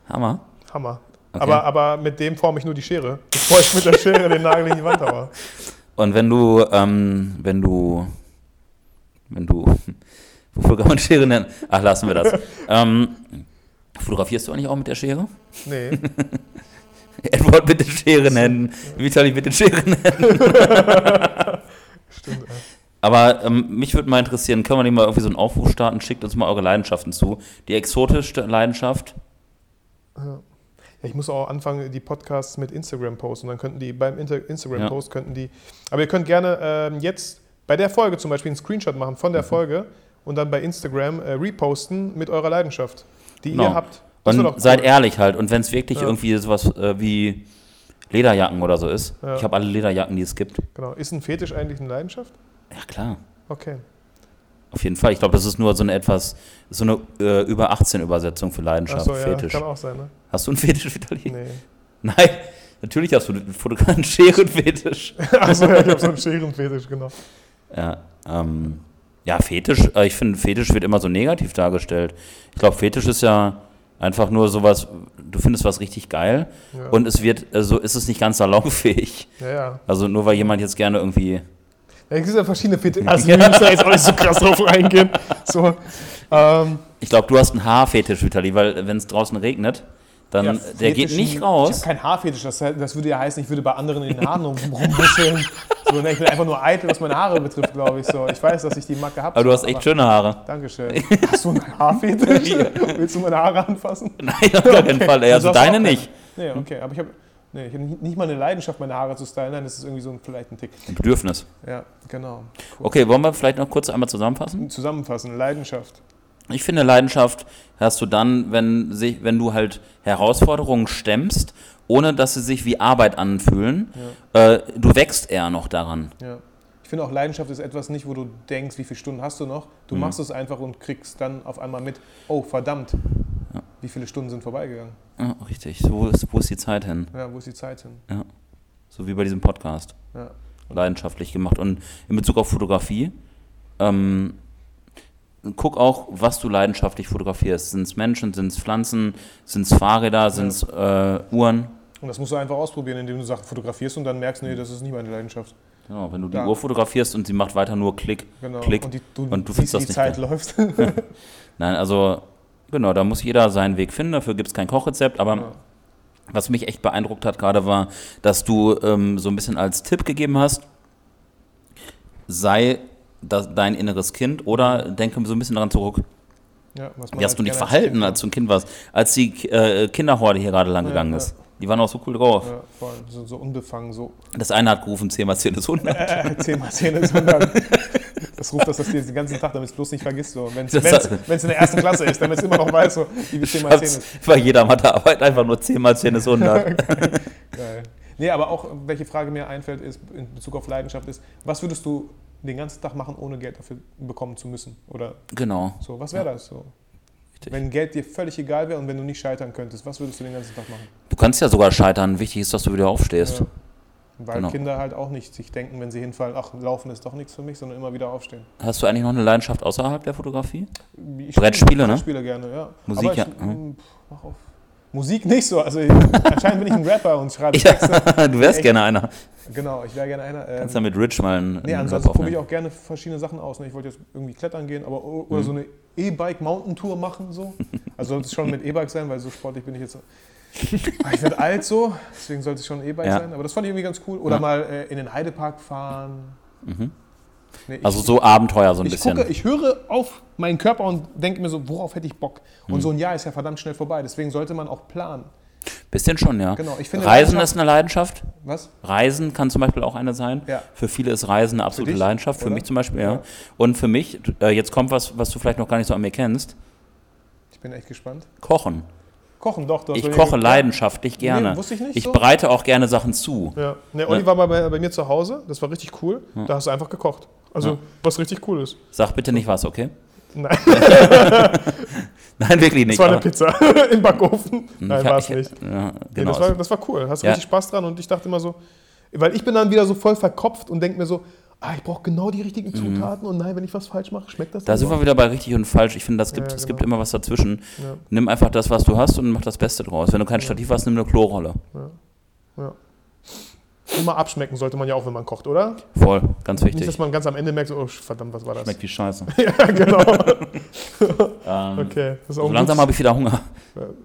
Hammer. Hammer. Okay. Aber, aber mit dem forme ich nur die Schere. Bevor ich mit der Schere den Nagel in die Wand haue. Und wenn du, ähm, wenn du, wenn du, wofür kann man Schere nennen? Ach, lassen wir das. ähm, fotografierst du eigentlich auch mit der Schere? Nee. Edward bitte Schere nennen, Vitali bitte Schere nennen. Stimmt. ey. Aber ähm, mich würde mal interessieren, können wir nicht mal irgendwie so einen Aufruf starten? Schickt uns mal eure Leidenschaften zu. Die exotischste Leidenschaft? Ja, ich muss auch anfangen, die Podcasts mit Instagram posten. Dann könnten die beim Instagram-Post könnten die. Aber ihr könnt gerne ähm, jetzt bei der Folge zum Beispiel einen Screenshot machen von Mhm. der Folge und dann bei Instagram äh, reposten mit eurer Leidenschaft, die Genau. ihr habt. Das Und cool. seid ehrlich halt. Und wenn es wirklich Ja. irgendwie sowas äh, wie Lederjacken oder so ist. Ja. Ich habe alle Lederjacken, die es gibt. Genau. Ist ein Fetisch eigentlich eine Leidenschaft? Ja, klar. Okay. Auf jeden Fall. Ich glaube, das ist nur so eine etwas, so eine äh, über 18 Übersetzung für Leidenschaft, ja, Fetisch. kann auch sein, ne? Hast du einen Fetisch, Vitali? Nee. Nein, natürlich hast du einen Fotograf- einen Scherenfetisch. Achso, ja, ich habe so einen Scherenfetisch, genau. Ja, ähm, ja, Fetisch, äh, ich finde, Fetisch wird immer so negativ dargestellt. Ich glaube, Fetisch ist ja einfach nur sowas, du findest was richtig geil Ja. und es wird, so ist es nicht ganz salonfähig. ja, ja. Also nur weil jemand jetzt gerne irgendwie, Ja, es gibt ja verschiedene Fetische. Also, wir müssen da jetzt auch nicht so krass drauf eingehen. So, ähm, ich glaube, du hast einen Haarfetisch, Vitali, weil wenn es draußen regnet, dann, ja, der geht nicht Ich raus. habe keinen Haarfetisch. Das, das würde ja heißen, ich würde bei anderen in den Haaren rum- rumbuscheln. So, ne, ich bin einfach nur eitel, was meine Haare betrifft, glaube ich. So, ich weiß, dass ich die Macke habe. Aber du hast echt schöne Haare. Dankeschön. Hast du einen Haarfetisch? Willst du meine Haare anfassen? Nein, auf gar keinen Fall. Ey. Also auch deine nicht. Nee, okay. Aber ich habe Nee, ich habe nicht mal eine Leidenschaft, meine Haare zu stylen. Nein, das ist irgendwie so ein, vielleicht ein Tick. Ein Bedürfnis. Ja, genau. Okay, wollen wir vielleicht noch kurz einmal zusammenfassen? Zusammenfassen, Leidenschaft. Ich finde, Leidenschaft hast du dann, wenn, sich, wenn du halt Herausforderungen stemmst, ohne dass sie sich wie Arbeit anfühlen. Äh, du wächst eher noch daran. Ja. Ich finde auch, Leidenschaft ist etwas nicht, wo du denkst, wie viele Stunden hast du noch. Du Mhm. machst es einfach und kriegst dann auf einmal mit, oh verdammt, wie viele Stunden sind vorbeigegangen. Ja, richtig. Wo, ist, wo ist die Zeit hin? Ja, wo ist die Zeit hin? Ja. So wie bei diesem Podcast. Ja. Leidenschaftlich gemacht. Und in Bezug auf Fotografie, ähm, guck auch, was du leidenschaftlich fotografierst. Sind es Menschen, sind es Pflanzen, sind es Fahrräder, sind es äh, Uhren? Und das musst du einfach ausprobieren, indem du Sachen fotografierst und dann merkst, nee, das ist nicht meine Leidenschaft. Genau, wenn du die Ja. Uhr fotografierst und sie macht weiter nur Klick, Genau. Klick. Und, die, du, und du siehst, findest das die nicht Zeit geil. läuft. Nein, also genau, da muss jeder seinen Weg finden. Dafür gibt es kein Kochrezept. Aber Ja. was mich echt beeindruckt hat gerade war, dass du ähm, so ein bisschen als Tipp gegeben hast, sei das dein inneres Kind oder denke so ein bisschen daran zurück. Ja, Wie hast du dich als verhalten, als du ein Kind warst, als die äh, Kinderhorde hier gerade lang Ja, gegangen ja. ist? Die waren auch so cool drauf. Ja, voll. So, so unbefangen, so Das eine hat gerufen, 10 mal 10 ist 100. äh, 10 mal 10 ist 100. Das ruft das, das den ganzen Tag, damit es bloß nicht vergisst. So. Wenn es in der ersten Klasse ist, damit es immer noch weiß, so, wie 10 mal 10 ist. Bei jeder Mathearbeit einfach nur 10 mal 10 ist 100. Geil. Nee, aber auch, welche Frage mir einfällt, ist in Bezug auf Leidenschaft ist, was würdest du den ganzen Tag machen, ohne Geld dafür bekommen zu müssen? Oder genau. so, was wäre das so? Richtig. Wenn Geld dir völlig egal wäre und wenn du nicht scheitern könntest, was würdest du den ganzen Tag machen? Du kannst ja sogar scheitern. Wichtig ist, dass du wieder aufstehst. Ja. Weil Genau. Kinder halt auch nicht sich denken, wenn sie hinfallen, ach, Laufen ist doch nichts für mich, sondern immer wieder aufstehen. Hast du eigentlich noch eine Leidenschaft außerhalb der Fotografie? Ich Brettspiele, ne? Brettspiele gerne, ja. Musik, ich, ja, mm, pff, mach auf. Musik nicht so. Also ich, anscheinend bin ich ein Rapper und schreibe Ja, Texte. du wärst Echt? gerne einer. Genau, ich wäre gerne einer. Ähm, Kannst ja mit Rich mal einen, nee, ansonsten probiere ich auch gerne verschiedene Sachen aus. Ne? Ich wollte jetzt irgendwie klettern gehen, aber oder Mhm. so eine E-Bike-Mountain-Tour machen. So. Also sollte es schon mit E-Bike sein, weil so sportlich bin ich jetzt. Ah, Ich werde alt so, deswegen sollte es schon ein E-Bike Ja. sein. Aber das fand ich irgendwie ganz cool. Oder Ja. mal äh, in den Heidepark fahren. Mhm. Nee, ich- Also so Abenteuer so ein ich bisschen. gucke, ich höre auf meinen Körper und denke mir so, worauf hätte ich Bock? Und Mhm. so ein Jahr ist ja verdammt schnell vorbei. Deswegen sollte man auch planen. Bisschen schon, ja. Genau, ich finde Reisen ist eine Leidenschaft. Was? Reisen kann zum Beispiel auch eine sein. Ja. Für viele ist Reisen eine absolute dich, Leidenschaft. Für oder? mich zum Beispiel, ja. Ja. Und für mich, äh, jetzt kommt was, was du vielleicht noch gar nicht so an mir kennst. Ich bin echt gespannt. Kochen. Kochen, doch. Du Ich koche leidenschaftlich gerne. Nee, wusste ich nicht ich so. bereite auch gerne Sachen zu. Ja. Ne, Olli war mal bei, bei mir zu Hause. Das war richtig cool. Da hast du einfach gekocht. Also, Ja. was richtig cool ist. Sag bitte nicht was, okay? Nein, Nein, wirklich das nicht. war eine Pizza im Backofen. Nein, Ich- war es ich- nicht. Ja, Nee, genau. das, war, das war cool. Hast Ja. richtig Spaß dran. Und ich dachte immer so, weil ich bin dann wieder so voll verkopft und denke mir so, ah, ich brauche genau die richtigen Zutaten. Und nein, wenn ich was falsch mache, schmeckt das Mhm. da nicht sind wir wieder bei richtig und falsch. Ich finde, das gibt, Ja, es genau. gibt immer was dazwischen. Ja. Nimm einfach das, was du hast und mach das Beste draus. Wenn du kein Stativ hast, nimm eine Klorolle. Ja. Immer abschmecken sollte man ja auch, wenn man kocht, oder? Voll, ganz Nicht, wichtig. dass man ganz am Ende merkt, oh verdammt, was war das? Schmeckt wie Scheiße. Ja, genau. Ähm, Okay. Das ist auch so langsam habe ich wieder Hunger.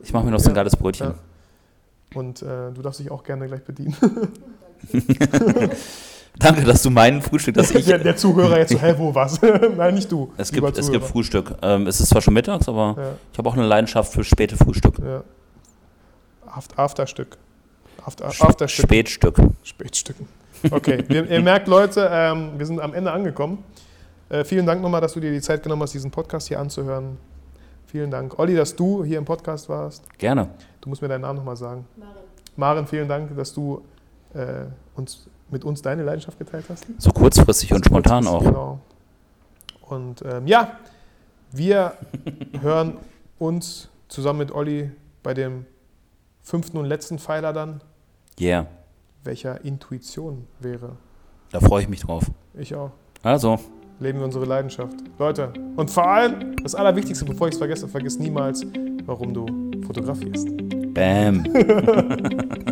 Ich mache mir noch so ein geiles Brötchen. Und äh, du darfst dich auch gerne gleich bedienen. Danke, dass du meinen Frühstück, dass ich. der, der Zuhörer jetzt so, hä, wo was? Nein, nicht du. Es gibt, es gibt. Frühstück. Ähm, es ist zwar schon mittags, aber Ja, ich habe auch eine Leidenschaft für späte Frühstück. ja. Aft- Afterstück. After, Afterstück. Spätstück. Spätstücken. Okay, wir, ihr merkt, Leute, ähm, wir sind am Ende angekommen. Äh, vielen Dank nochmal, dass du dir die Zeit genommen hast, diesen Podcast hier anzuhören. Vielen Dank. Olli, dass du hier im Podcast warst. Gerne. Du musst mir deinen Namen nochmal sagen. Maren. Maren, vielen Dank, dass du äh, uns, mit uns deine Leidenschaft geteilt hast. So kurzfristig und spontan auch. Genau. Und ähm, ja, wir hören uns zusammen mit Olli bei dem fünften und letzten Pfeiler dann, Yeah. welcher Intuition wäre. Da freue ich mich drauf. Ich auch. Also, Leben wir unsere Leidenschaft. Leute, und vor allem, das Allerwichtigste, bevor ich es vergesse, vergiss niemals, warum du fotografierst. bam.